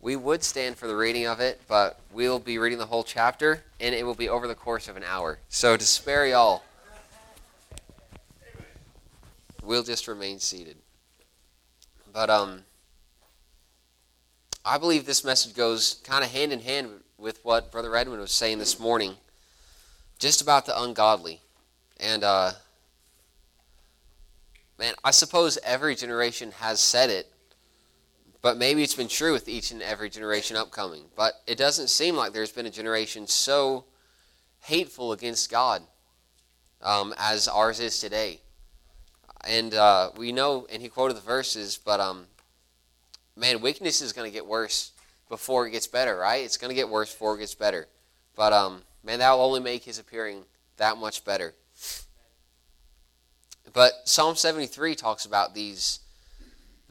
we would stand for the reading of it, but we'll be reading the whole chapter, and it will be over the course of an hour. So to spare y'all, we'll just remain seated. But um, I believe this message goes kind of hand in hand with what Brother Edwin was saying this morning, just about the ungodly. And uh, man, I suppose every generation has said it but maybe it's been true with each and every generation upcoming. But it doesn't seem like there's been a generation so hateful against God um, as ours is today. And uh, we know, and he quoted the verses, but um, man, wickedness is going to get worse before it gets better, right? It's going to get worse before it gets better. But um, man, that will only make his appearing that much better. But Psalm 73 talks about these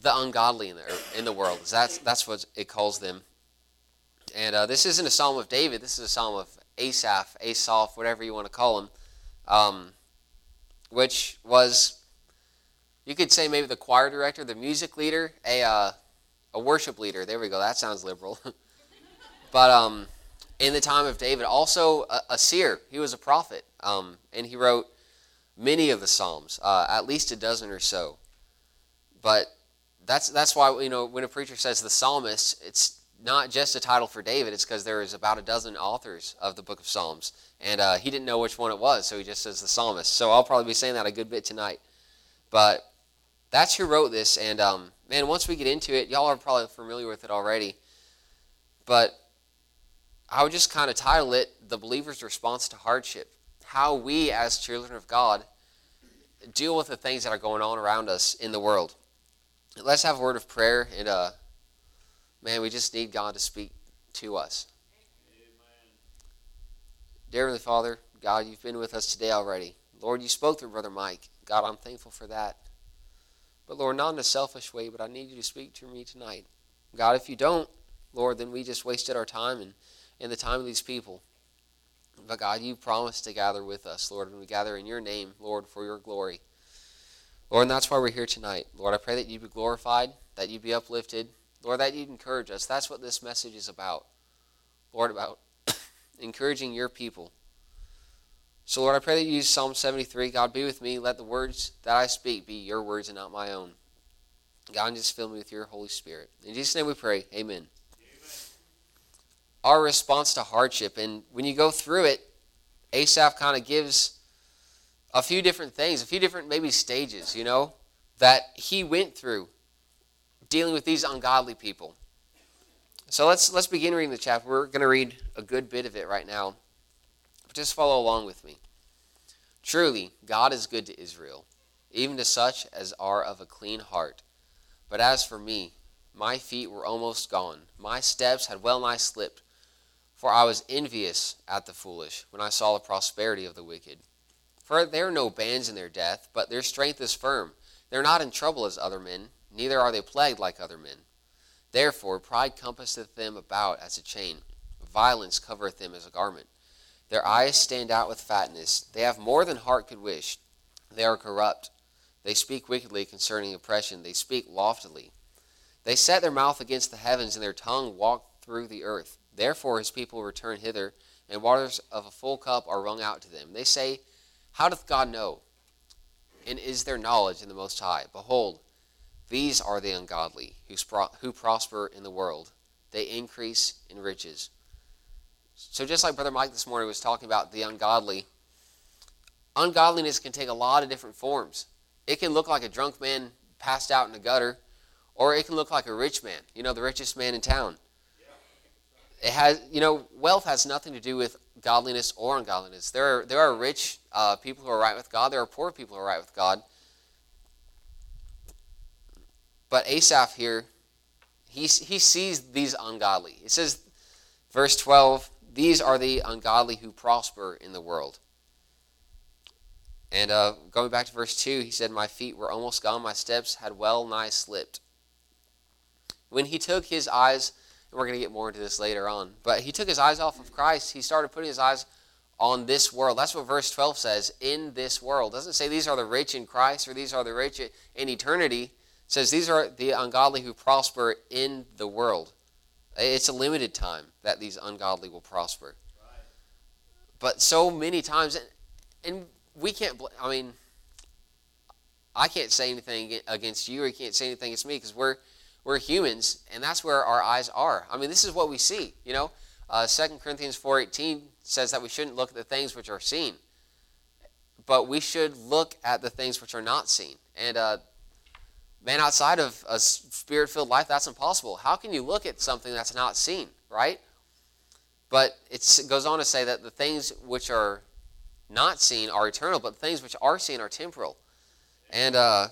the ungodly in the, in the world. That's, that's what it calls them. And uh, this isn't a psalm of David. This is a psalm of Asaph, Asaph, whatever you want to call him, um, which was, you could say maybe the choir director, the music leader, a, uh, a worship leader. There we go. That sounds liberal. but um, in the time of David, also a, a seer. He was a prophet. Um, and he wrote many of the Psalms, uh, at least a dozen or so. But that's that's why you know when a preacher says the psalmist, it's not just a title for David. It's because there is about a dozen authors of the book of Psalms, and uh, he didn't know which one it was, so he just says the psalmist. So I'll probably be saying that a good bit tonight. But that's who wrote this, and um, man, once we get into it, y'all are probably familiar with it already. But I would just kind of title it "The Believer's Response to Hardship." How we, as children of God, deal with the things that are going on around us in the world let's have a word of prayer. And, uh, man, we just need God to speak to us. Amen. Dear Heavenly Father, God, you've been with us today already. Lord, you spoke through Brother Mike. God, I'm thankful for that. But Lord, not in a selfish way, but I need you to speak to me tonight. God, if you don't, Lord, then we just wasted our time and, and the time of these people. But God, you promised to gather with us, Lord, and we gather in your name, Lord, for your glory. Lord, and that's why we're here tonight. Lord, I pray that you be glorified, that you be uplifted. Lord, that you'd encourage us. That's what this message is about. Lord, about encouraging your people. So, Lord, I pray that you use Psalm 73. God, be with me. Let the words that I speak be your words and not my own. God, just fill me with your Holy Spirit. In Jesus' name we pray. Amen. Amen. Our response to hardship. And when you go through it, Asaph kind of gives a few different things, a few different maybe stages, you know, that he went through dealing with these ungodly people. So let's let's begin reading the chapter. We're going to read a good bit of it right now. But Just follow along with me. Truly, God is good to Israel, even to such as are of a clean heart. But as for me, my feet were almost gone. My steps had well nigh slipped, for I was envious at the foolish when I saw the prosperity of the wicked. For there are no bands in their death, but their strength is firm. They are not in trouble as other men, neither are they plagued like other men. Therefore pride compasseth them about as a chain, violence covereth them as a garment. Their eyes stand out with fatness. They have more than heart could wish. They are corrupt. They speak wickedly concerning oppression. They speak loftily. They set their mouth against the heavens, and their tongue walk through the earth. Therefore his people return hither, and waters of a full cup are wrung out to them. They say, how doth God know? And is there knowledge in the Most High? Behold, these are the ungodly who prosper in the world. They increase in riches. So, just like Brother Mike this morning was talking about the ungodly, ungodliness can take a lot of different forms. It can look like a drunk man passed out in a gutter, or it can look like a rich man, you know, the richest man in town. It has, you know, wealth has nothing to do with godliness or ungodliness. There are, there are rich uh, people who are right with God, there are poor people who are right with God. But Asaph here, he, he sees these ungodly. It says, verse 12, these are the ungodly who prosper in the world. And uh, going back to verse 2, he said, My feet were almost gone, my steps had well nigh slipped. When he took his eyes we're going to get more into this later on. But he took his eyes off of Christ. He started putting his eyes on this world. That's what verse 12 says, in this world. It doesn't say these are the rich in Christ or these are the rich in eternity. It says these are the ungodly who prosper in the world. It's a limited time that these ungodly will prosper. But so many times, and we can't, I mean, I can't say anything against you or you can't say anything against me because we're, we're humans and that's where our eyes are. I mean, this is what we see, you know. Uh, 2 Corinthians 4.18 says that we shouldn't look at the things which are seen, but we should look at the things which are not seen. And uh, man, outside of a spirit filled life, that's impossible. How can you look at something that's not seen, right? But it goes on to say that the things which are not seen are eternal, but the things which are seen are temporal. And uh,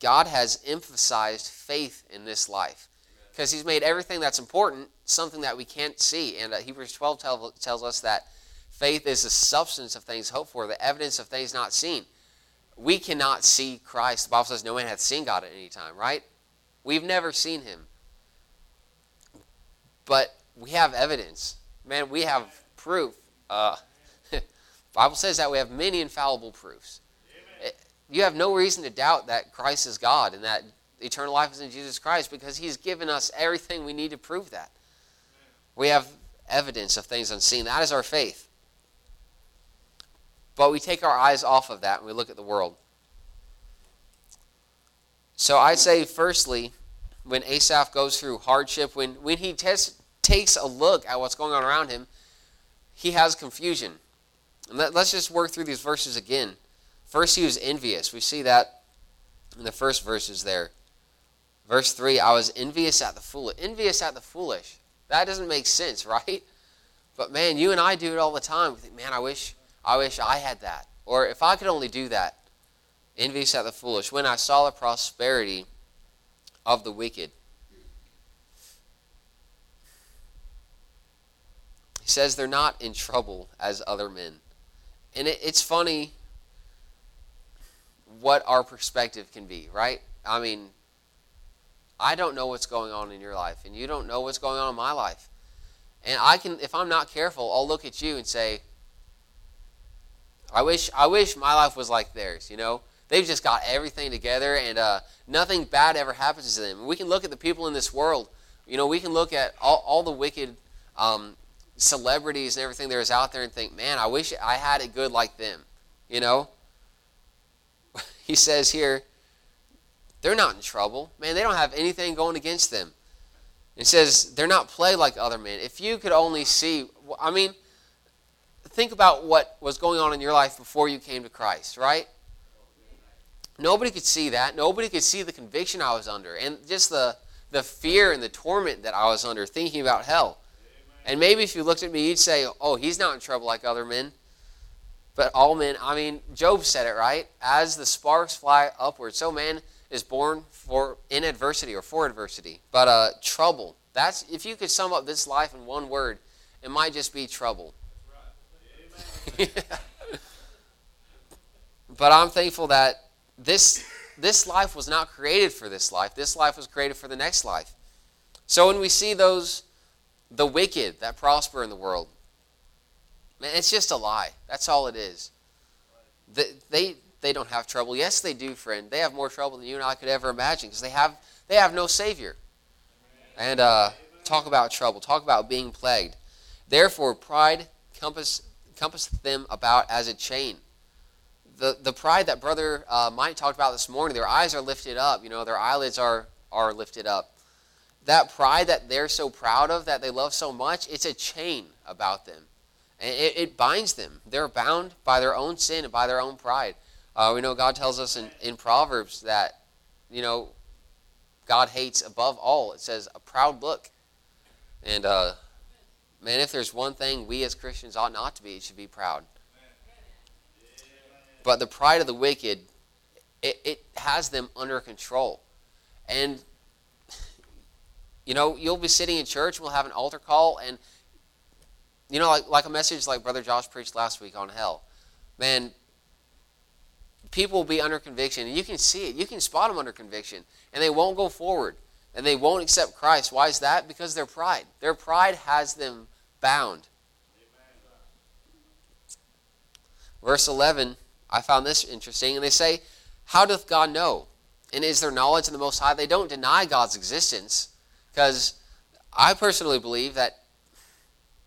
God has emphasized faith in this life because He's made everything that's important something that we can't see. And uh, Hebrews 12 tell, tells us that faith is the substance of things hoped for, the evidence of things not seen we cannot see Christ. The Bible says no man hath seen God at any time, right? We've never seen him. But we have evidence. Man, we have proof. Uh, Bible says that we have many infallible proofs. You have no reason to doubt that Christ is God and that eternal life is in Jesus Christ because he's given us everything we need to prove that. We have evidence of things unseen. That is our faith. But we take our eyes off of that and we look at the world. So I'd say, firstly, when Asaph goes through hardship, when, when he tes- takes a look at what's going on around him, he has confusion. And let, let's just work through these verses again. First, he was envious. We see that in the first verses there. Verse 3 I was envious at the foolish. Envious at the foolish. That doesn't make sense, right? But man, you and I do it all the time. We think, man, I wish I wish I had that. Or if I could only do that. Envious at the foolish. When I saw the prosperity of the wicked. He says they're not in trouble as other men. And it, it's funny what our perspective can be, right? I mean, I don't know what's going on in your life, and you don't know what's going on in my life. And I can, if I'm not careful, I'll look at you and say, I wish I wish my life was like theirs. You know, they've just got everything together, and uh, nothing bad ever happens to them. We can look at the people in this world. You know, we can look at all, all the wicked um, celebrities and everything there is out there and think, man, I wish I had it good like them. You know, he says here, they're not in trouble. Man, they don't have anything going against them. It says they're not plagued like other men. If you could only see, I mean think about what was going on in your life before you came to Christ, right? Nobody could see that. Nobody could see the conviction I was under and just the, the fear and the torment that I was under thinking about hell. And maybe if you looked at me, you'd say, oh, he's not in trouble like other men. But all men, I mean, Job said it, right? As the sparks fly upward, so man is born for in adversity or for adversity. But uh, trouble. That's if you could sum up this life in one word, it might just be trouble. but I'm thankful that this this life was not created for this life. This life was created for the next life. So when we see those the wicked that prosper in the world, it's just a lie. That's all it is. They, they they don't have trouble. Yes, they do, friend. They have more trouble than you and I could ever imagine because they have they have no savior. And uh, talk about trouble. Talk about being plagued. Therefore, pride compass compasseth them about as a chain. The, the pride that Brother uh, Mike talked about this morning, their eyes are lifted up, you know, their eyelids are, are lifted up. That pride that they're so proud of, that they love so much, it's a chain about them. It, it binds them. They're bound by their own sin and by their own pride. Uh, we know God tells us in, in Proverbs that, you know, God hates above all, it says, a proud look. And uh, Man, if there's one thing we as Christians ought not to be, it should be proud. But the pride of the wicked, it, it has them under control. And, you know, you'll be sitting in church, we'll have an altar call, and, you know, like, like a message like Brother Josh preached last week on hell. Man, people will be under conviction, and you can see it. You can spot them under conviction, and they won't go forward and they won't accept Christ. Why is that? Because their pride. Their pride has them bound. Verse 11, I found this interesting. And they say, How doth God know? And is there knowledge in the Most High? They don't deny God's existence because I personally believe that,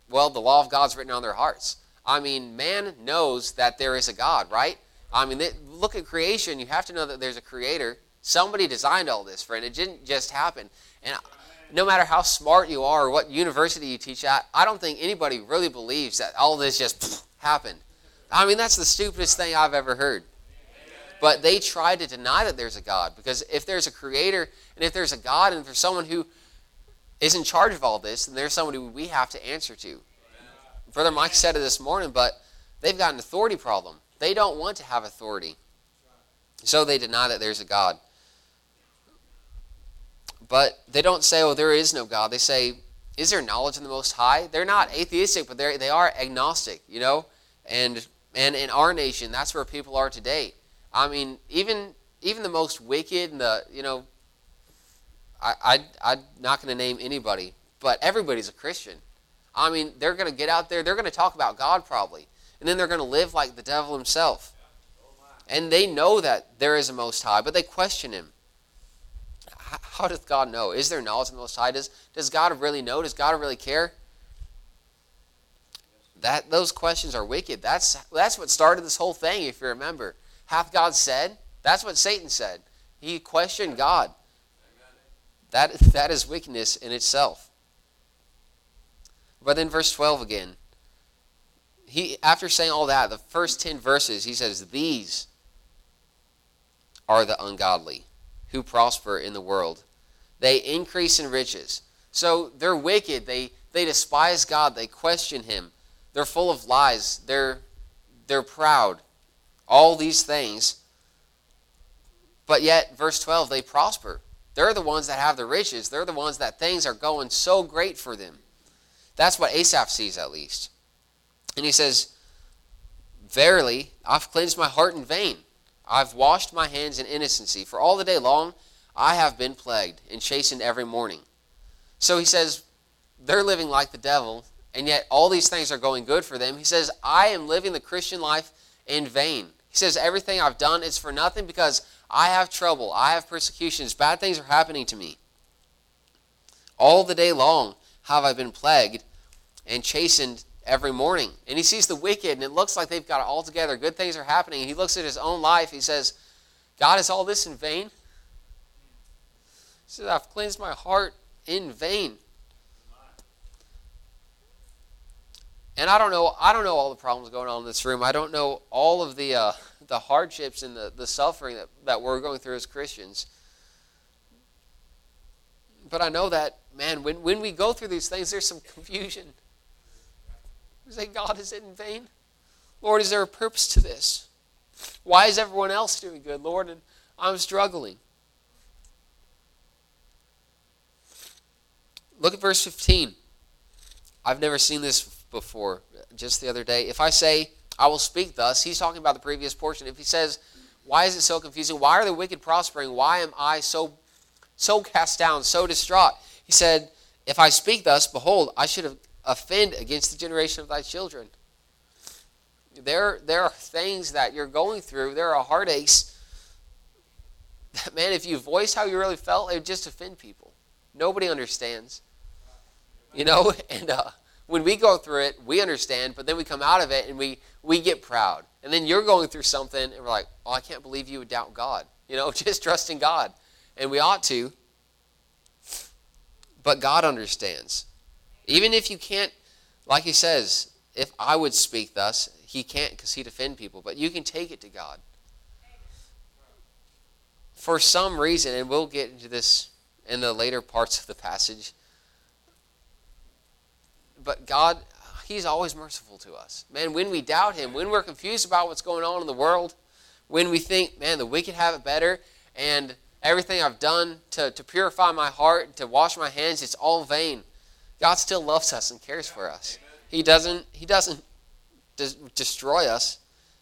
well, the law of God's written on their hearts. I mean, man knows that there is a God, right? I mean, they, look at creation. You have to know that there's a creator. Somebody designed all this, friend. It didn't just happen. And no matter how smart you are or what university you teach at, I don't think anybody really believes that all this just happened. I mean, that's the stupidest thing I've ever heard. But they try to deny that there's a God because if there's a creator and if there's a God and there's someone who is in charge of all this, then there's somebody we have to answer to. Brother Mike said it this morning, but they've got an authority problem. They don't want to have authority. So they deny that there's a God. But they don't say, oh, there is no God. They say, is there knowledge in the Most High? They're not atheistic, but they they are agnostic, you know? And, and in our nation, that's where people are today. I mean, even even the most wicked and the, you know, I, I, I'm not going to name anybody, but everybody's a Christian. I mean, they're going to get out there, they're going to talk about God probably, and then they're going to live like the devil himself. And they know that there is a Most High, but they question Him. How does God know? Is there knowledge in the Most High? Does, does God really know? Does God really care? That Those questions are wicked. That's, that's what started this whole thing, if you remember. Hath God said? That's what Satan said. He questioned God. That, that is wickedness in itself. But then verse 12 again. He after saying all that, the first 10 verses, he says, These are the ungodly who prosper in the world. They increase in riches. So they're wicked. They they despise God. They question him. They're full of lies. They're they're proud. All these things. But yet, verse 12, they prosper. They're the ones that have the riches. They're the ones that things are going so great for them. That's what Asaph sees, at least. And he says, Verily, I've cleansed my heart in vain. I've washed my hands in innocency. For all the day long, I have been plagued and chastened every morning. So he says, they're living like the devil, and yet all these things are going good for them. He says, I am living the Christian life in vain. He says, everything I've done is for nothing because I have trouble. I have persecutions. Bad things are happening to me. All the day long have I been plagued and chastened every morning. And he sees the wicked, and it looks like they've got it all together. Good things are happening. He looks at his own life. He says, God, is all this in vain? He says, I've cleansed my heart in vain. And I don't know. I don't know all the problems going on in this room. I don't know all of the uh, the hardships and the, the suffering that, that we're going through as Christians. But I know that, man, when, when we go through these things, there's some confusion. We say, God, is it in vain? Lord, is there a purpose to this? Why is everyone else doing good, Lord, and I'm struggling? Look at verse 15. I've never seen this before, just the other day. If I say, I will speak thus. He's talking about the previous portion. If he says, Why is it so confusing? Why are the wicked prospering? Why am I so so cast down, so distraught? He said, If I speak thus, behold, I should offend against the generation of thy children. There, there are things that you're going through, there are heartaches. Man, if you voice how you really felt, it would just offend people. Nobody understands. You know, and uh, when we go through it, we understand, but then we come out of it and we, we get proud. And then you're going through something and we're like, oh, I can't believe you would doubt God. You know, just trust in God. And we ought to. But God understands. Even if you can't, like he says, if I would speak thus, he can't because he'd offend people. But you can take it to God. For some reason, and we'll get into this in the later parts of the passage, but God, He's always merciful to us. Man, when we doubt Him, when we're confused about what's going on in the world, when we think, man, the wicked have it better, and everything I've done to, to purify my heart, to wash my hands, it's all vain. God still loves us and cares for us. He doesn't, he doesn't des- destroy us,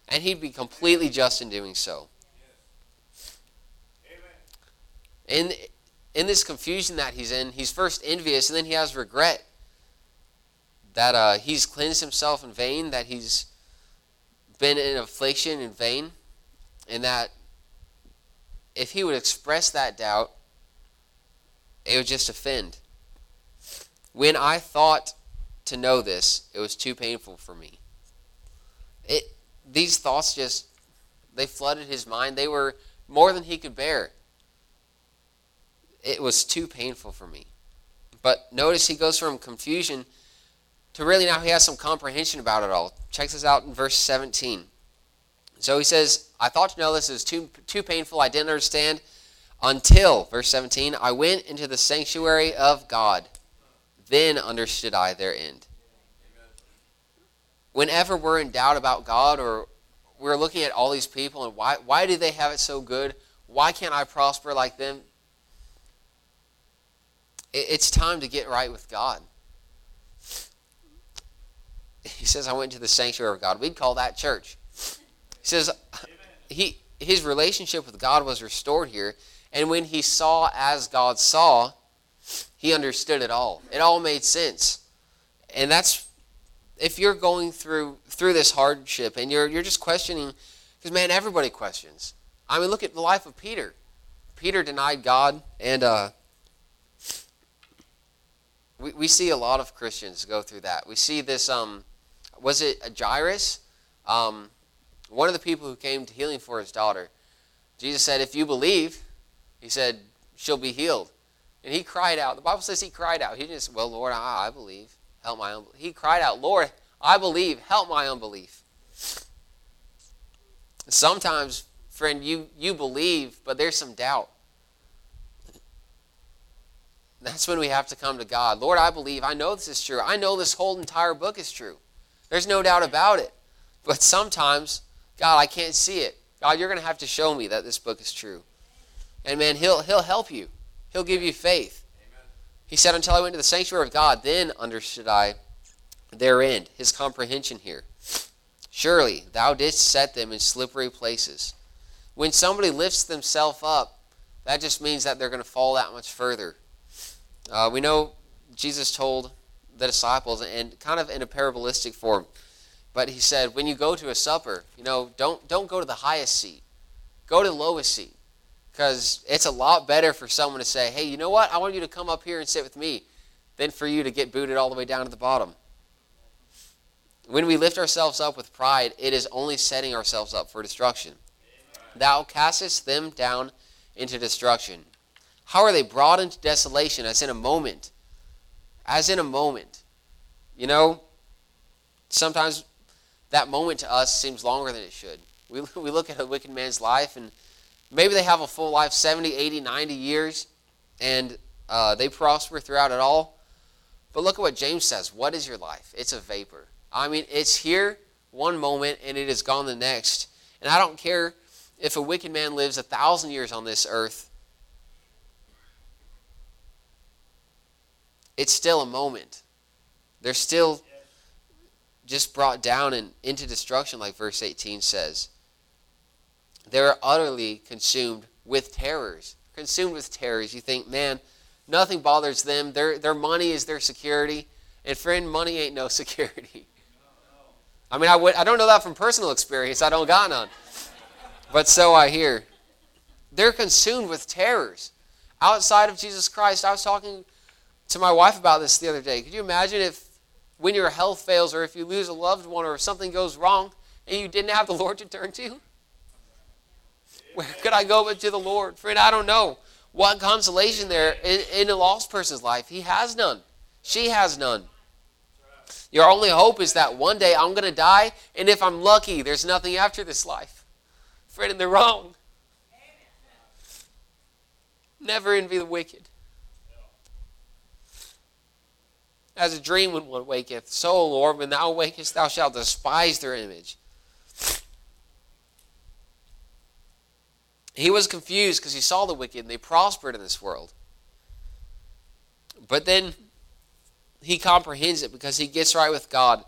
and He'd be completely just in doing so. In, in this confusion that he's in, he's first envious, and then he has regret that uh, he's cleansed himself in vain, that he's been in affliction in vain, and that if he would express that doubt, it would just offend. When I thought to know this, it was too painful for me. It, these thoughts just, they flooded his mind. They were more than he could bear. It was too painful for me. But notice he goes from confusion to really now he has some comprehension about it all. Check this out in verse 17. So he says, I thought to know this is too, too painful. I didn't understand until, verse 17, I went into the sanctuary of God. Then understood I their end. Whenever we're in doubt about God or we're looking at all these people and why, why do they have it so good? Why can't I prosper like them? It's time to get right with God. He says, I went to the sanctuary of God. We'd call that church. He says, he, his relationship with God was restored here. And when he saw as God saw, he understood it all. It all made sense. And that's if you're going through through this hardship and you're you're just questioning because man, everybody questions. I mean, look at the life of Peter. Peter denied God, and uh, we, we see a lot of Christians go through that. We see this. Um, was it a Jairus? Um, one of the people who came to healing for his daughter. Jesus said, "If you believe," he said, "she'll be healed." And he cried out. The Bible says he cried out. He say, Well, Lord, I, I believe. Help my unbelief. He cried out, Lord, I believe. Help my unbelief. Sometimes, friend, you, you believe, but there's some doubt. That's when we have to come to God. Lord, I believe. I know this is true. I know this whole entire book is true. There's no doubt about it. But sometimes, God, I can't see it. God, you're going to have to show me that this book is true. And man, he'll, he'll help you. He'll give you faith. Amen. He said, Until I went to the sanctuary of God, then understood I their end, his comprehension here. Surely thou didst set them in slippery places. When somebody lifts themselves up, that just means that they're going to fall that much further. Uh, we know Jesus told the disciples, and kind of in a parabolistic form, but he said, when you go to a supper, you know, don't don't go to the highest seat, go to the lowest seat. Because it's a lot better for someone to say, hey, you know what? I want you to come up here and sit with me than for you to get booted all the way down to the bottom. When we lift ourselves up with pride, it is only setting ourselves up for destruction. Thou castest them down into destruction. How are they brought into desolation as in a moment? As in a moment. You know, sometimes that moment to us seems longer than it should. We, we look at a wicked man's life and maybe they have a full life 70 80 90 years and uh, they prosper throughout it all but look at what james says what is your life it's a vapor i mean it's here one moment and it is gone the next and i don't care if a wicked man lives a thousand years on this earth it's still a moment they're still just brought down and into destruction like verse 18 says they're utterly consumed with terrors. Consumed with terrors. You think, man, nothing bothers them. Their, their money is their security. And friend, money ain't no security. I mean, I, would, I don't know that from personal experience. I don't got none. But so I hear. They're consumed with terrors. Outside of Jesus Christ, I was talking to my wife about this the other day. Could you imagine if when your health fails or if you lose a loved one or if something goes wrong and you didn't have the Lord to turn to? Where could I go but to the Lord? Friend, I don't know. What consolation there in, in a lost person's life? He has none. She has none. Your only hope is that one day I'm going to die, and if I'm lucky, there's nothing after this life. Friend, and they're wrong. Never envy the wicked. As a dream when one waketh, so, Lord, when thou wakest, thou shalt despise their image. He was confused because he saw the wicked and they prospered in this world. But then he comprehends it because he gets right with God.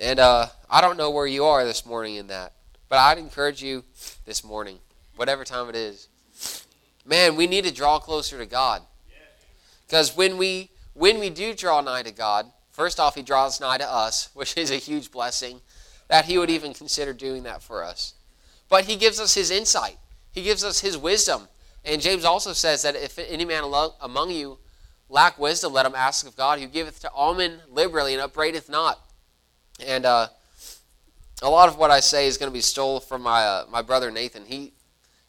And uh, I don't know where you are this morning in that, but I'd encourage you this morning, whatever time it is. Man, we need to draw closer to God. Because when we when we do draw nigh to God, first off, He draws nigh to us, which is a huge blessing that He would even consider doing that for us. But He gives us His insight. He gives us his wisdom. And James also says that if any man among you lack wisdom, let him ask of God, who giveth to all men liberally and upbraideth not. And uh, a lot of what I say is going to be stole from my uh, my brother Nathan. He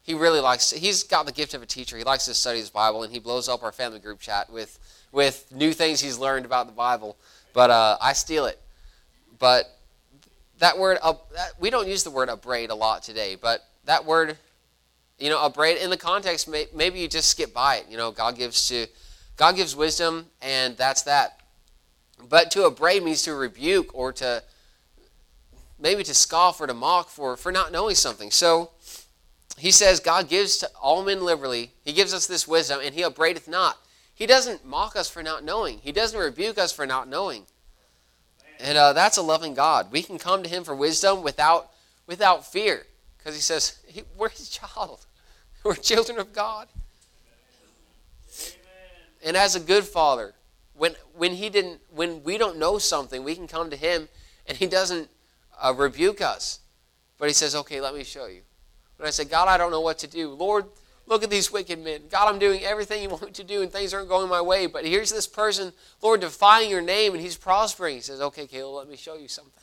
he really likes. He's got the gift of a teacher. He likes to study his Bible, and he blows up our family group chat with with new things he's learned about the Bible. But uh, I steal it. But that word, up, that, we don't use the word upbraid a lot today. But that word, you know, upbraid in the context, may, maybe you just skip by it. You know, God gives to God gives wisdom, and that's that. But to upbraid means to rebuke or to maybe to scoff or to mock for, for not knowing something. So he says God gives to all men liberally. He gives us this wisdom, and he upbraideth not. He doesn't mock us for not knowing. He doesn't rebuke us for not knowing. And uh, that's a loving God. We can come to him for wisdom without, without fear because he says, we're his child. We're children of God. And as a good father, when, when, he didn't, when we don't know something, we can come to him and he doesn't uh, rebuke us. But he says, okay, let me show you. When I say, God, I don't know what to do. Lord, look at these wicked men. God, I'm doing everything you want me to do and things aren't going my way. But here's this person, Lord, defying your name and he's prospering. He says, okay, Caleb, let me show you something.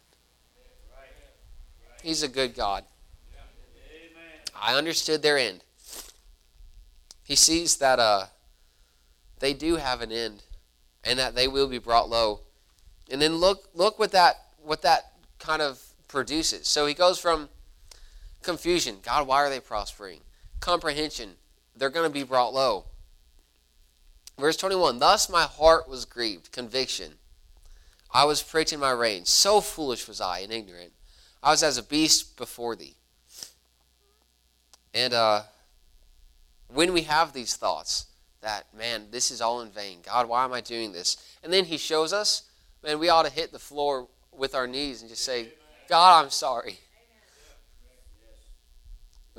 He's a good God. I understood their end. He sees that uh, they do have an end and that they will be brought low. And then look look what that what that kind of produces. So he goes from confusion, God, why are they prospering? Comprehension, they're going to be brought low. Verse 21 Thus my heart was grieved, conviction. I was pricked in my reins. So foolish was I and ignorant. I was as a beast before thee. And uh, when we have these thoughts, that, man, this is all in vain. God, why am I doing this? And then he shows us, man, we ought to hit the floor with our knees and just say, God, I'm sorry.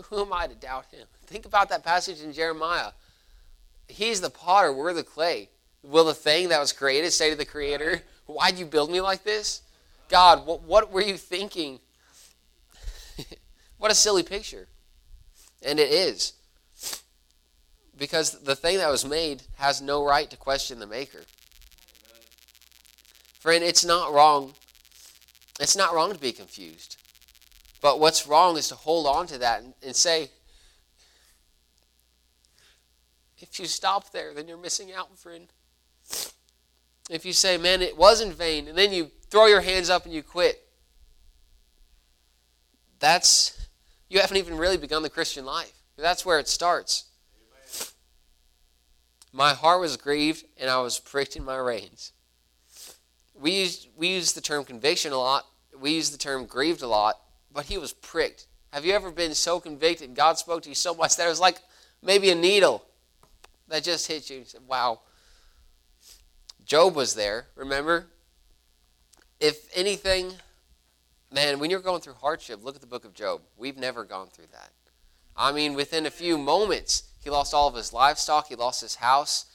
Who am I to doubt him? Think about that passage in Jeremiah. He's the potter, we're the clay. Will the thing that was created say to the Creator, Why'd you build me like this? God, what, what were you thinking? what a silly picture. And it is. Because the thing that was made has no right to question the Maker. Friend, it's not wrong. It's not wrong to be confused. But what's wrong is to hold on to that and, and say, if you stop there, then you're missing out, friend. If you say, man, it was in vain, and then you throw your hands up and you quit, that's, you haven't even really begun the Christian life. That's where it starts. My heart was grieved, and I was pricked in my reins. We use, we use the term conviction a lot. We use the term grieved a lot but he was pricked. Have you ever been so convicted? God spoke to you so much that it was like maybe a needle that just hit you. You said, wow. Job was there, remember? If anything, man, when you're going through hardship, look at the book of Job. We've never gone through that. I mean, within a few moments, he lost all of his livestock, he lost his house,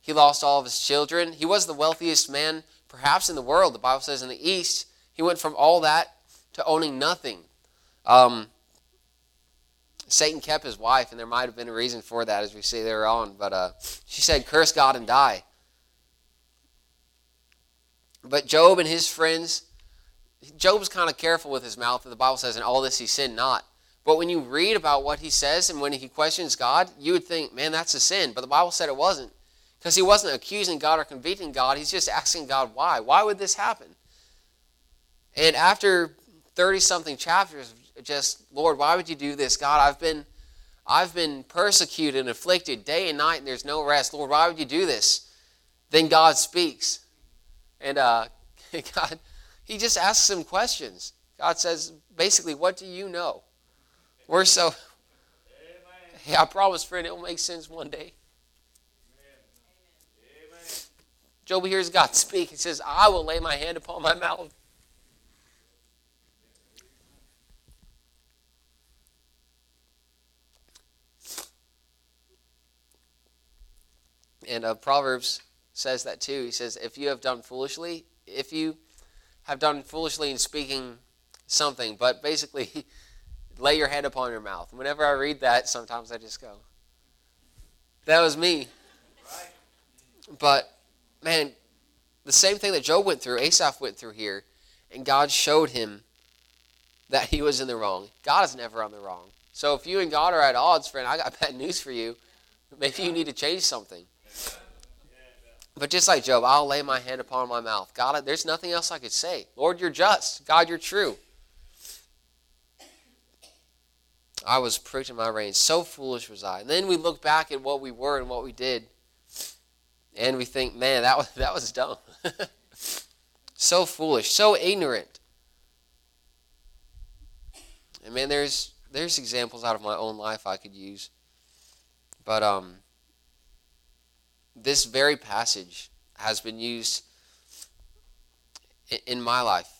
he lost all of his children. He was the wealthiest man, perhaps, in the world. The Bible says in the East, he went from all that to owning nothing. Um, Satan kept his wife, and there might have been a reason for that, as we see there on. But uh, she said, "Curse God and die." But Job and his friends, Job's kind of careful with his mouth. The Bible says, "In all this he sinned not." But when you read about what he says and when he questions God, you would think, "Man, that's a sin." But the Bible said it wasn't, because he wasn't accusing God or convicting God. He's just asking God why. Why would this happen? And after 30 something chapters just lord why would you do this? God i've been i've been persecuted and afflicted day and night and there's no rest. Lord why would you do this? Then god speaks. And uh, god he just asks him questions. God says basically what do you know? We're so hey, i promise friend it will make sense one day. Job hears God speak. He says, I will lay my hand upon my mouth. And uh, Proverbs says that too. He says, if you have done foolishly, if you have done foolishly in speaking something, but basically, lay your hand upon your mouth. Whenever I read that, sometimes I just go, that was me. But, man, the same thing that Job went through, Asaph went through here, and God showed him that he was in the wrong. God is never on the wrong. So if you and God are at odds, friend, I got bad news for you. Maybe you need to change something. But just like Job, I'll lay my hand upon my mouth. God, there's nothing else I could say. Lord, you're just. God, you're true. I was pricked in my reins. So foolish was I. And then we look back at what we were and what we did, and we think, man, that was, that was dumb. so foolish, so ignorant. And man, there's there's examples out of my own life I could use. But um this very passage has been used in my life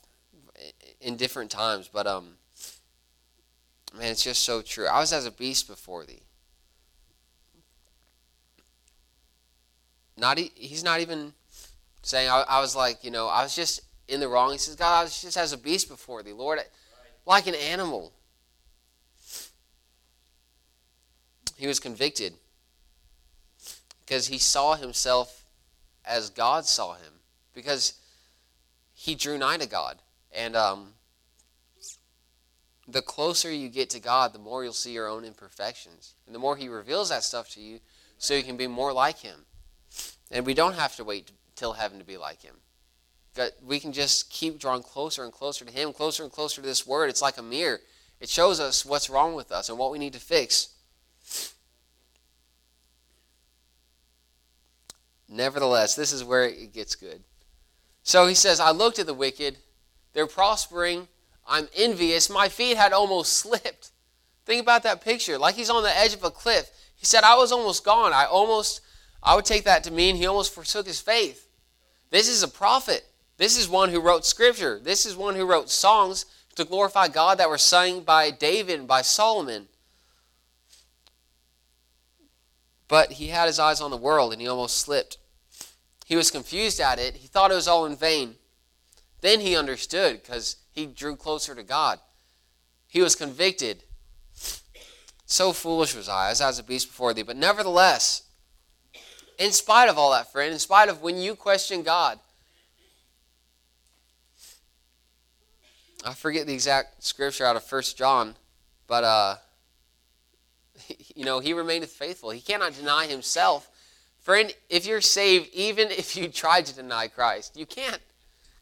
in different times, but um man, it's just so true. I was as a beast before thee. Not he's not even saying I, I was like, you know, I was just in the wrong. He says, God, I was just as a beast before thee, Lord, like an animal. He was convicted because he saw himself as God saw him, because he drew nigh to God. And um, the closer you get to God, the more you'll see your own imperfections. And the more he reveals that stuff to you, so you can be more like him. And we don't have to wait till heaven to be like him. We can just keep drawing closer and closer to him, closer and closer to this word. It's like a mirror. It shows us what's wrong with us and what we need to fix. Nevertheless, this is where it gets good. So he says, I looked at the wicked. They're prospering. I'm envious. My feet had almost slipped. Think about that picture. Like he's on the edge of a cliff. He said, I was almost gone. I almost, I would take that to mean he almost forsook his faith. This is a prophet. This is one who wrote scripture. This is one who wrote songs to glorify God that were sung by David and by Solomon. But he had his eyes on the world and he almost slipped. He was confused at it. He thought it was all in vain. Then he understood because he drew closer to God. He was convicted. So foolish was I, as I was a beast before thee. But nevertheless, in spite of all that, friend, in spite of when you question God, I forget the exact scripture out of First John, but uh, you know, he remaineth faithful. He cannot deny himself. Friend, if you're saved, even if you tried to deny Christ, you can't.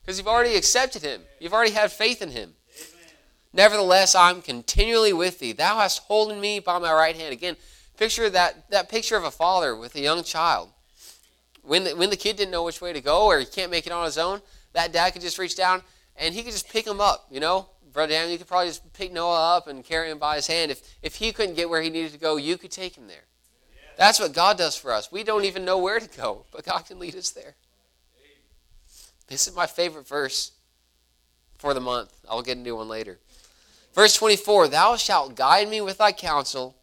Because you've already accepted him. You've already had faith in him. Amen. Nevertheless, I'm continually with thee. Thou hast holden me by my right hand. Again, picture that, that picture of a father with a young child. When the, when the kid didn't know which way to go or he can't make it on his own, that dad could just reach down and he could just pick him up, you know, Brother Daniel, you could probably just pick Noah up and carry him by his hand. If, if he couldn't get where he needed to go, you could take him there. That's what God does for us. We don't even know where to go, but God can lead us there. This is my favorite verse for the month. I'll get into one later. Verse 24 Thou shalt guide me with thy counsel,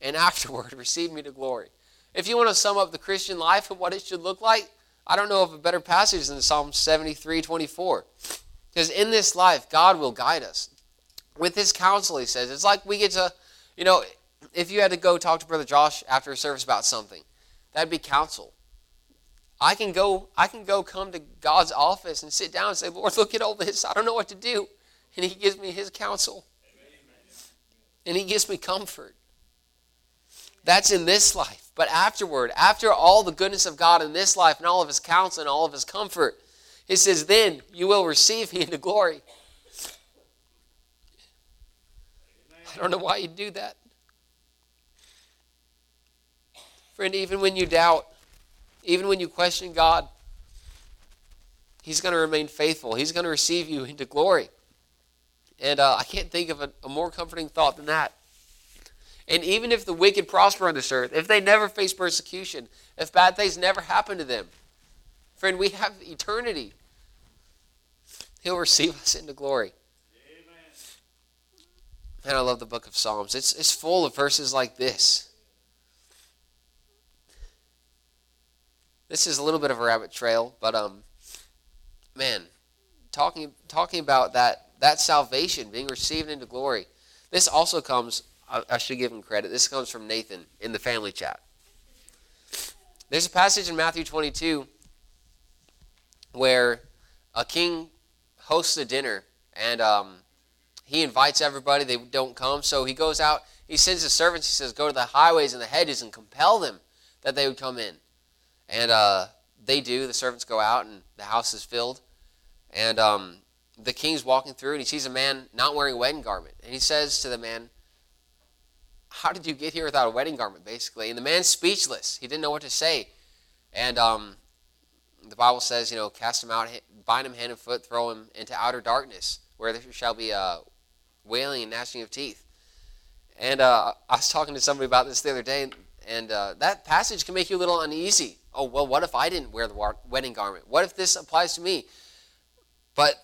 and afterward receive me to glory. If you want to sum up the Christian life and what it should look like, I don't know of a better passage than Psalm 73 24. Because in this life, God will guide us. With his counsel, he says. It's like we get to, you know, if you had to go talk to Brother Josh after a service about something, that'd be counsel. I can go, I can go come to God's office and sit down and say, Lord, look at all this. I don't know what to do. And he gives me his counsel. And he gives me comfort. That's in this life. But afterward, after all the goodness of God in this life and all of his counsel and all of his comfort, he says, Then you will receive me into glory. I don't know why you do that. Friend, even when you doubt, even when you question God, He's going to remain faithful. He's going to receive you into glory. And uh, I can't think of a, a more comforting thought than that. And even if the wicked prosper on this earth, if they never face persecution, if bad things never happen to them, Friend, we have eternity. He'll receive us into glory. Amen. And I love the book of Psalms. It's, it's full of verses like this. This is a little bit of a rabbit trail, but um, man, talking talking about that that salvation being received into glory. This also comes. I, I should give him credit. This comes from Nathan in the family chat. There's a passage in Matthew 22 where a king hosts a dinner and um, he invites everybody. They don't come. So he goes out, he sends his servants, he says, Go to the highways and the hedges and compel them that they would come in. And uh, they do. The servants go out and the house is filled. And um, the king's walking through and he sees a man not wearing a wedding garment. And he says to the man, How did you get here without a wedding garment, basically? And the man's speechless. He didn't know what to say. And um, the Bible says, you know, cast him out, bind him hand and foot, throw him into outer darkness, where there shall be uh, wailing and gnashing of teeth. And uh, I was talking to somebody about this the other day, and uh, that passage can make you a little uneasy. Oh, well, what if I didn't wear the wedding garment? What if this applies to me? But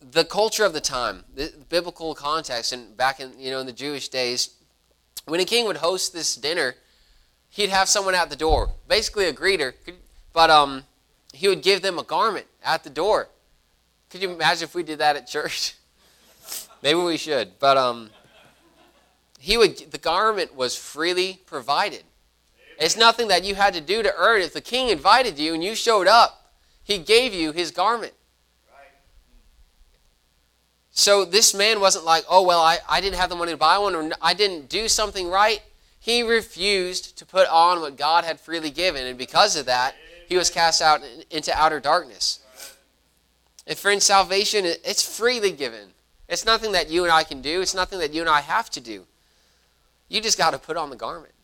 the culture of the time, the biblical context, and back in you know in the Jewish days, when a king would host this dinner, he'd have someone at the door, basically a greeter, but um, he would give them a garment at the door. Could you imagine if we did that at church? Maybe we should, but um, he would. The garment was freely provided. It's nothing that you had to do to earn. If the king invited you and you showed up, he gave you his garment. So this man wasn't like, oh, well, I, I didn't have the money to buy one or I didn't do something right. He refused to put on what God had freely given. And because of that, he was cast out into outer darkness. And friends, salvation, it's freely given. It's nothing that you and I can do. It's nothing that you and I have to do. You just got to put on the garment.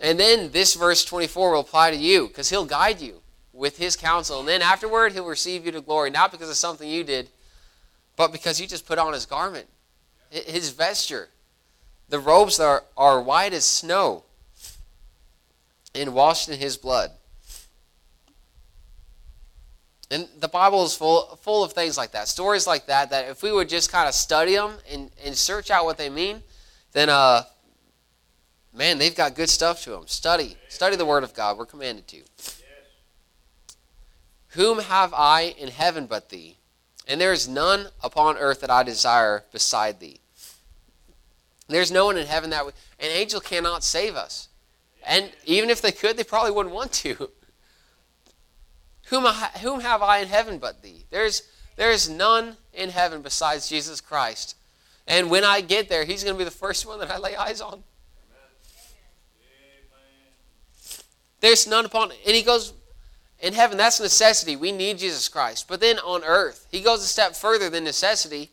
And then this verse 24 will apply to you because he'll guide you with his counsel. And then afterward, he'll receive you to glory, not because of something you did, but because you just put on his garment, his vesture. The robes are, are white as snow and washed in his blood. And the Bible is full, full of things like that, stories like that, that if we would just kind of study them and, and search out what they mean, then, uh, man, they've got good stuff to them. Study. Study the Word of God. We're commanded to. Whom have I in heaven but thee? And there is none upon earth that I desire beside thee. There's no one in heaven that... an angel cannot save us. And even if they could, they probably wouldn't want to. whom, I, whom have I in heaven but thee? There's, there's none in heaven besides Jesus Christ. And when I get there, he's going to be the first one that I lay eyes on. There's none upon, and he goes, in heaven, that's necessity. We need Jesus Christ. But then on earth, he goes a step further than necessity,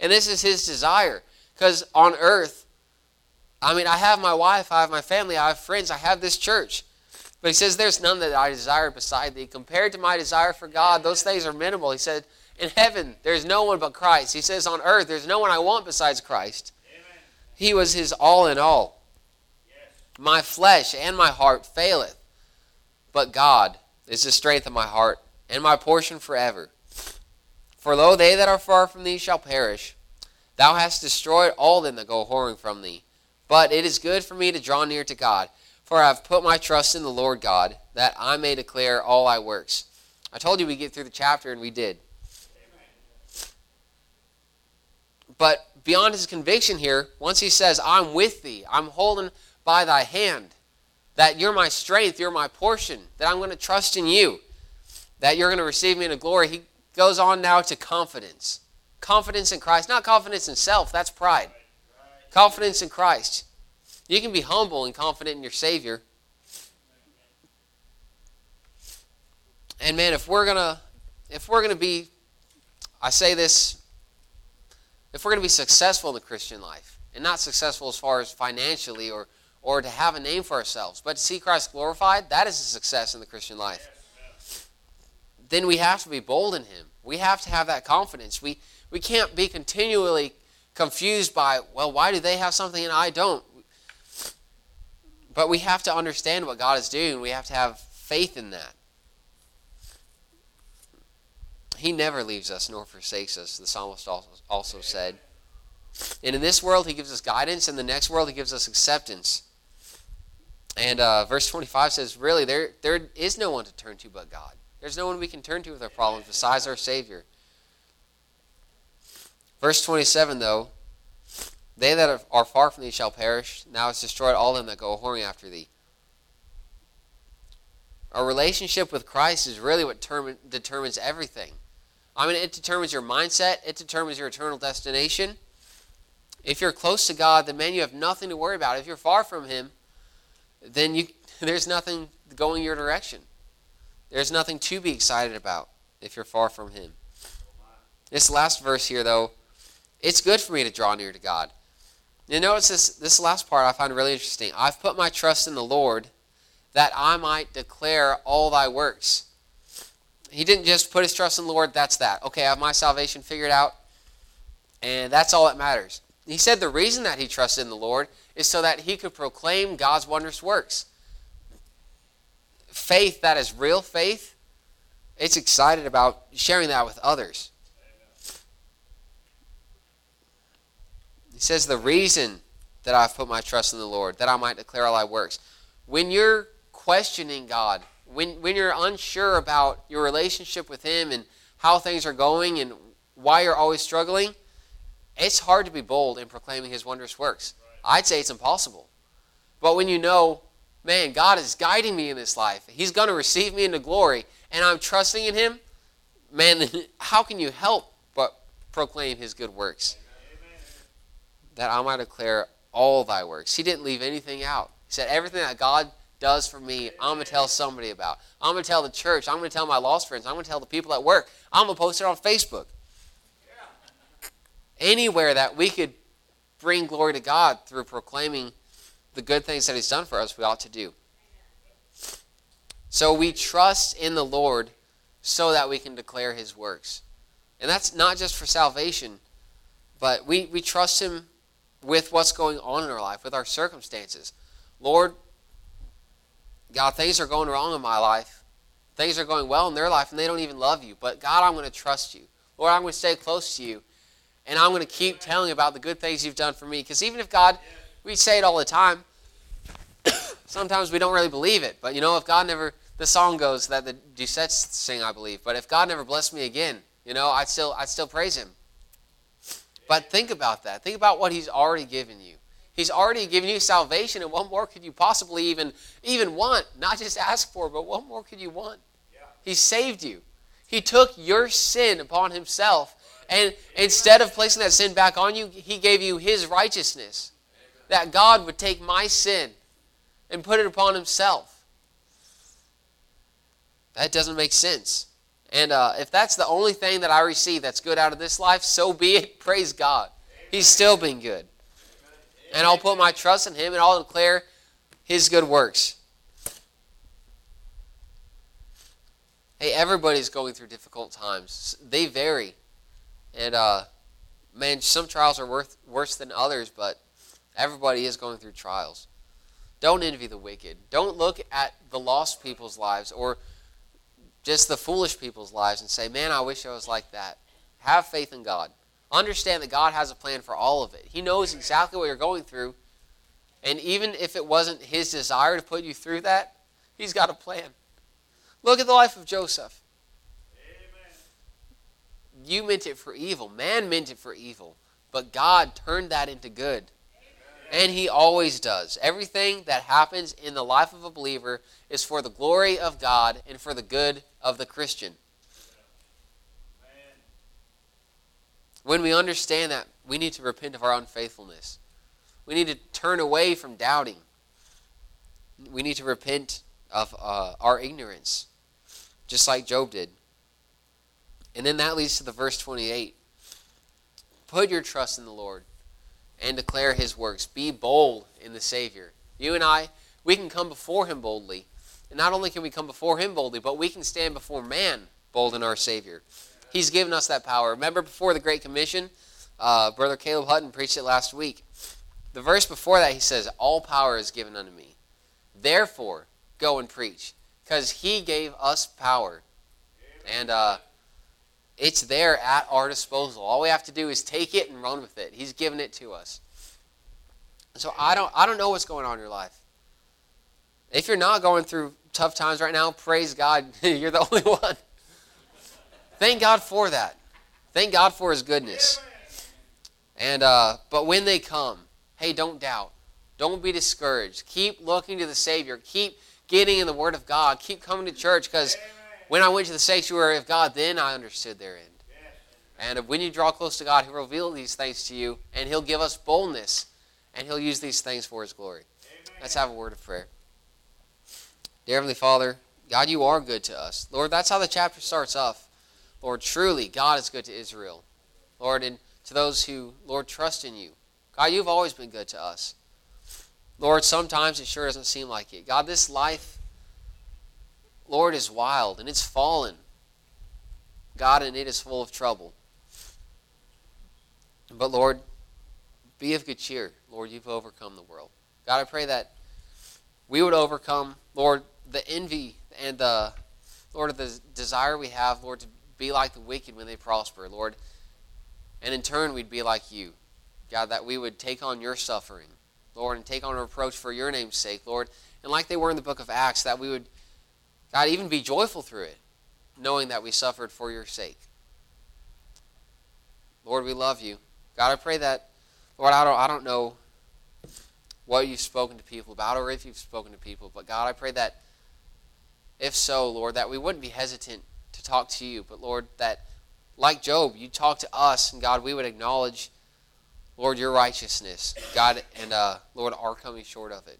and this is his desire. Because on earth, I mean, I have my wife, I have my family, I have friends, I have this church. But he says, There's none that I desire beside thee. Compared to my desire for God, those things are minimal. He said, In heaven, there's no one but Christ. He says, On earth, there's no one I want besides Christ. Amen. He was his all in all. Yes. My flesh and my heart faileth, but God is the strength of my heart and my portion forever. For lo, they that are far from thee shall perish. Thou hast destroyed all them that go whoring from thee. But it is good for me to draw near to God, for I have put my trust in the Lord God, that I may declare all thy works. I told you we get through the chapter, and we did. But beyond his conviction here, once he says, I'm with thee, I'm holding by thy hand, that you're my strength, you're my portion, that I'm going to trust in you, that you're going to receive me into glory, he goes on now to confidence. Confidence in Christ, not confidence in self, that's pride. Confidence in Christ. You can be humble and confident in your Savior. And man, if we're gonna if we're gonna be I say this if we're gonna be successful in the Christian life, and not successful as far as financially or or to have a name for ourselves, but to see Christ glorified, that is a success in the Christian life. Then we have to be bold in him. We have to have that confidence. We we can't be continually confused by, well, why do they have something and I don't? But we have to understand what God is doing. We have to have faith in that. He never leaves us nor forsakes us, the psalmist also said. And in this world, he gives us guidance. In the next world, he gives us acceptance. And uh, verse 25 says, really, there, there is no one to turn to but God. There's no one we can turn to with our problems besides our Savior. Verse 27, though, they that are far from thee shall perish. Now it's destroyed all them that go whoring after thee. Our relationship with Christ is really what term, determines everything. I mean, it determines your mindset, it determines your eternal destination. If you're close to God, then man, you have nothing to worry about. If you're far from Him, then you, there's nothing going your direction. There's nothing to be excited about if you're far from Him. This last verse here, though, it's good for me to draw near to God. You notice this, this last part I find really interesting. I've put my trust in the Lord that I might declare all thy works. He didn't just put his trust in the Lord, that's that. Okay, I have my salvation figured out, and that's all that matters. He said the reason that he trusted in the Lord is so that he could proclaim God's wondrous works. Faith that is real faith, it's excited about sharing that with others. He says, The reason that I've put my trust in the Lord, that I might declare all thy works. When you're questioning God, when, when you're unsure about your relationship with Him and how things are going and why you're always struggling, it's hard to be bold in proclaiming His wondrous works. I'd say it's impossible. But when you know, man, God is guiding me in this life, He's going to receive me into glory, and I'm trusting in Him, man, how can you help but proclaim His good works? That I might declare all thy works. He didn't leave anything out. He said, everything that God does for me, I'm going to tell somebody about. I'm going to tell the church. I'm going to tell my lost friends. I'm going to tell the people at work. I'm going to post it on Facebook. Anywhere that we could bring glory to God through proclaiming the good things that He's done for us, we ought to do. So we trust in the Lord so that we can declare His works. And that's not just for salvation, but we, we trust Him with what's going on in our life, with our circumstances. Lord, God, things are going wrong in my life. Things are going well in their life, and they don't even love you. But God, I'm going to trust you. Lord, I'm going to stay close to you, and I'm going to keep telling about the good things you've done for me. Because even if God, we say it all the time, sometimes we don't really believe it. But you know, if God never, the song goes that the Doucettes sing, I believe. But if God never blessed me again, you know, I'd still, I'd still praise Him. But think about that. Think about what he's already given you. He's already given you salvation, and what more could you possibly even even want? Not just ask for, but what more could you want? Yeah. He saved you. He took your sin upon himself, and instead of placing that sin back on you, he gave you his righteousness. That God would take my sin and put it upon himself. That doesn't make sense. And uh, if that's the only thing that I receive that's good out of this life, so be it. Praise God. He's still been good. And I'll put my trust in Him and I'll declare His good works. Hey, everybody's going through difficult times. They vary. And, uh, man, some trials are worth, worse than others, but everybody is going through trials. Don't envy the wicked. Don't look at the lost people's lives or just the foolish people's lives and say, man, I wish I was like that. Have faith in God. Understand that God has a plan for all of it. He knows exactly what you're going through. And even if it wasn't His desire to put you through that, He's got a plan. Look at the life of Joseph. Amen. You meant it for evil. Man meant it for evil. But God turned that into good. And he always does. Everything that happens in the life of a believer is for the glory of God and for the good of the Christian. When we understand that, we need to repent of our unfaithfulness. We need to turn away from doubting. We need to repent of uh, our ignorance, just like Job did. And then that leads to the verse 28. Put your trust in the Lord and declare his works. Be bold in the Savior. You and I, we can come before him boldly. And not only can we come before him boldly, but we can stand before man bold in our Savior. He's given us that power. Remember before the Great Commission, uh, Brother Caleb Hutton preached it last week. The verse before that, he says, All power is given unto me. Therefore, go and preach. Because he gave us power. And uh, it's there at our disposal. All we have to do is take it and run with it. He's given it to us. So I don't I don't know what's going on in your life. If you're not going through tough times right now, praise God, you're the only one. Thank God for that. Thank God for His goodness. And uh, but when they come, hey, don't doubt. Don't be discouraged. Keep looking to the Savior. Keep getting in the Word of God. Keep coming to church because when I went to the sanctuary of God, then I understood their end. And when you draw close to God, He'll reveal these things to you, and He'll give us boldness, and He'll use these things for His glory. Amen. Let's have a word of prayer. Dear Heavenly Father, God, you are good to us. Lord, that's how the chapter starts off. Lord, truly, God is good to Israel. Lord, and to those who, Lord, trust in you. God, you've always been good to us. Lord, sometimes it sure doesn't seem like it. God, this life, Lord, is wild and it's fallen. God, and it is full of trouble. But Lord, be of good cheer. Lord, you've overcome the world. God, I pray that we would overcome, Lord, the envy and the, Lord, the desire we have, Lord, to be like the wicked when they prosper, Lord. And in turn, we'd be like you. God, that we would take on your suffering, Lord, and take on reproach for your name's sake, Lord. And like they were in the book of Acts, that we would, God, even be joyful through it, knowing that we suffered for your sake. Lord, we love you. God, I pray that, Lord, I don't, I don't know what you've spoken to people about or if you've spoken to people, but God, I pray that if so, Lord, that we wouldn't be hesitant to talk to you, but Lord, that like Job, you talk to us, and God, we would acknowledge, Lord, your righteousness, God, and uh, Lord, our coming short of it.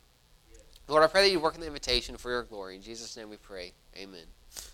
Lord, I pray that you work in the invitation for your glory. In Jesus' name we pray. Amen.